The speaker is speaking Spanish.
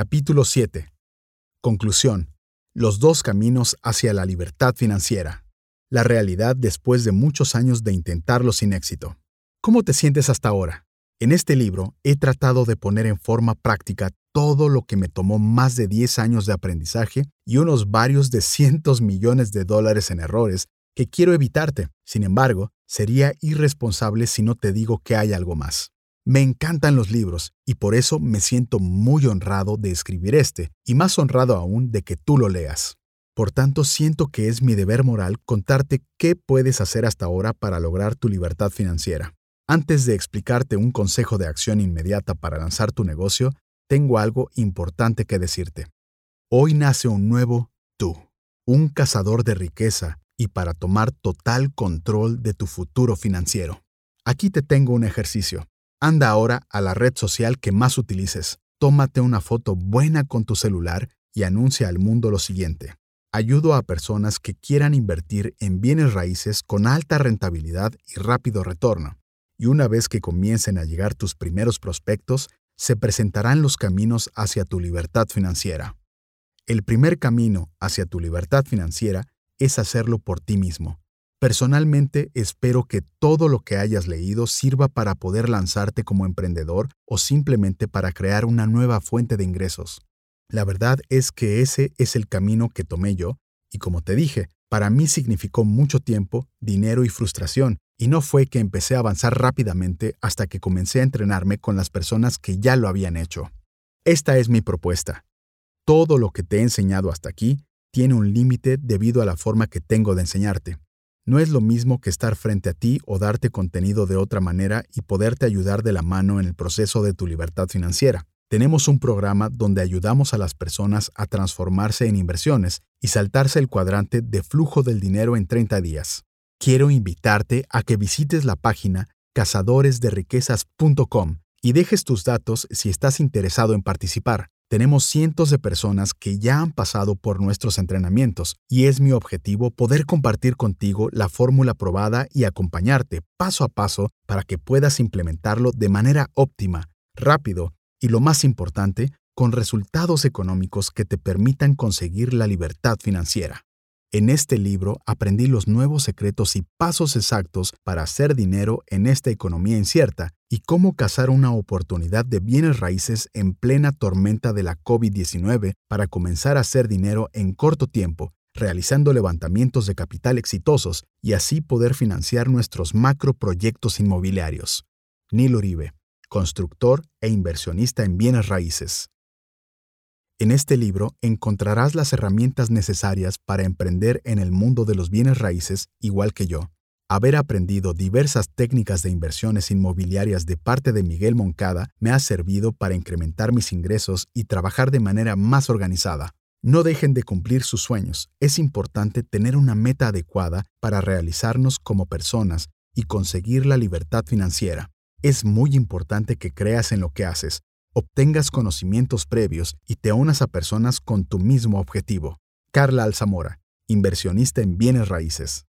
Capítulo 7. Conclusión. Los dos caminos hacia la libertad financiera. La realidad después de muchos años de intentarlo sin éxito. ¿Cómo te sientes hasta ahora? En este libro he tratado de poner en forma práctica todo lo que me tomó más de 10 años de aprendizaje y unos varios de cientos millones de dólares en errores que quiero evitarte. Sin embargo, sería irresponsable si no te digo que hay algo más. Me encantan los libros y por eso me siento muy honrado de escribir este y más honrado aún de que tú lo leas. Por tanto, siento que es mi deber moral contarte qué puedes hacer hasta ahora para lograr tu libertad financiera. Antes de explicarte un consejo de acción inmediata para lanzar tu negocio, tengo algo importante que decirte. Hoy nace un nuevo tú, un cazador de riqueza y para tomar total control de tu futuro financiero. Aquí te tengo un ejercicio. Anda ahora a la red social que más utilices, tómate una foto buena con tu celular y anuncia al mundo lo siguiente. Ayudo a personas que quieran invertir en bienes raíces con alta rentabilidad y rápido retorno y una vez que comiencen a llegar tus primeros prospectos, se presentarán los caminos hacia tu libertad financiera. El primer camino hacia tu libertad financiera es hacerlo por ti mismo. Personalmente espero que todo lo que hayas leído sirva para poder lanzarte como emprendedor o simplemente para crear una nueva fuente de ingresos. La verdad es que ese es el camino que tomé yo, y como te dije, para mí significó mucho tiempo, dinero y frustración, y no fue que empecé a avanzar rápidamente hasta que comencé a entrenarme con las personas que ya lo habían hecho. Esta es mi propuesta. Todo lo que te he enseñado hasta aquí tiene un límite debido a la forma que tengo de enseñarte. No es lo mismo que estar frente a ti o darte contenido de otra manera y poderte ayudar de la mano en el proceso de tu libertad financiera. Tenemos un programa donde ayudamos a las personas a transformarse en inversiones y saltarse el cuadrante de flujo del dinero en 30 días. Quiero invitarte a que visites la página cazadoresderiquezas.com y dejes tus datos si estás interesado en participar. Tenemos cientos de personas que ya han pasado por nuestros entrenamientos y es mi objetivo poder compartir contigo la fórmula probada y acompañarte paso a paso para que puedas implementarlo de manera óptima, rápido y lo más importante, con resultados económicos que te permitan conseguir la libertad financiera. En este libro aprendí los nuevos secretos y pasos exactos para hacer dinero en esta economía incierta y cómo cazar una oportunidad de bienes raíces en plena tormenta de la COVID-19 para comenzar a hacer dinero en corto tiempo, realizando levantamientos de capital exitosos y así poder financiar nuestros macro proyectos inmobiliarios. Neil Uribe constructor e inversionista en bienes raíces. En este libro encontrarás las herramientas necesarias para emprender en el mundo de los bienes raíces igual que yo. Haber aprendido diversas técnicas de inversiones inmobiliarias de parte de Miguel Moncada me ha servido para incrementar mis ingresos y trabajar de manera más organizada. No dejen de cumplir sus sueños. Es importante tener una meta adecuada para realizarnos como personas y conseguir la libertad financiera. Es muy importante que creas en lo que haces, obtengas conocimientos previos y te unas a personas con tu mismo objetivo. Carla Alzamora, inversionista en bienes raíces.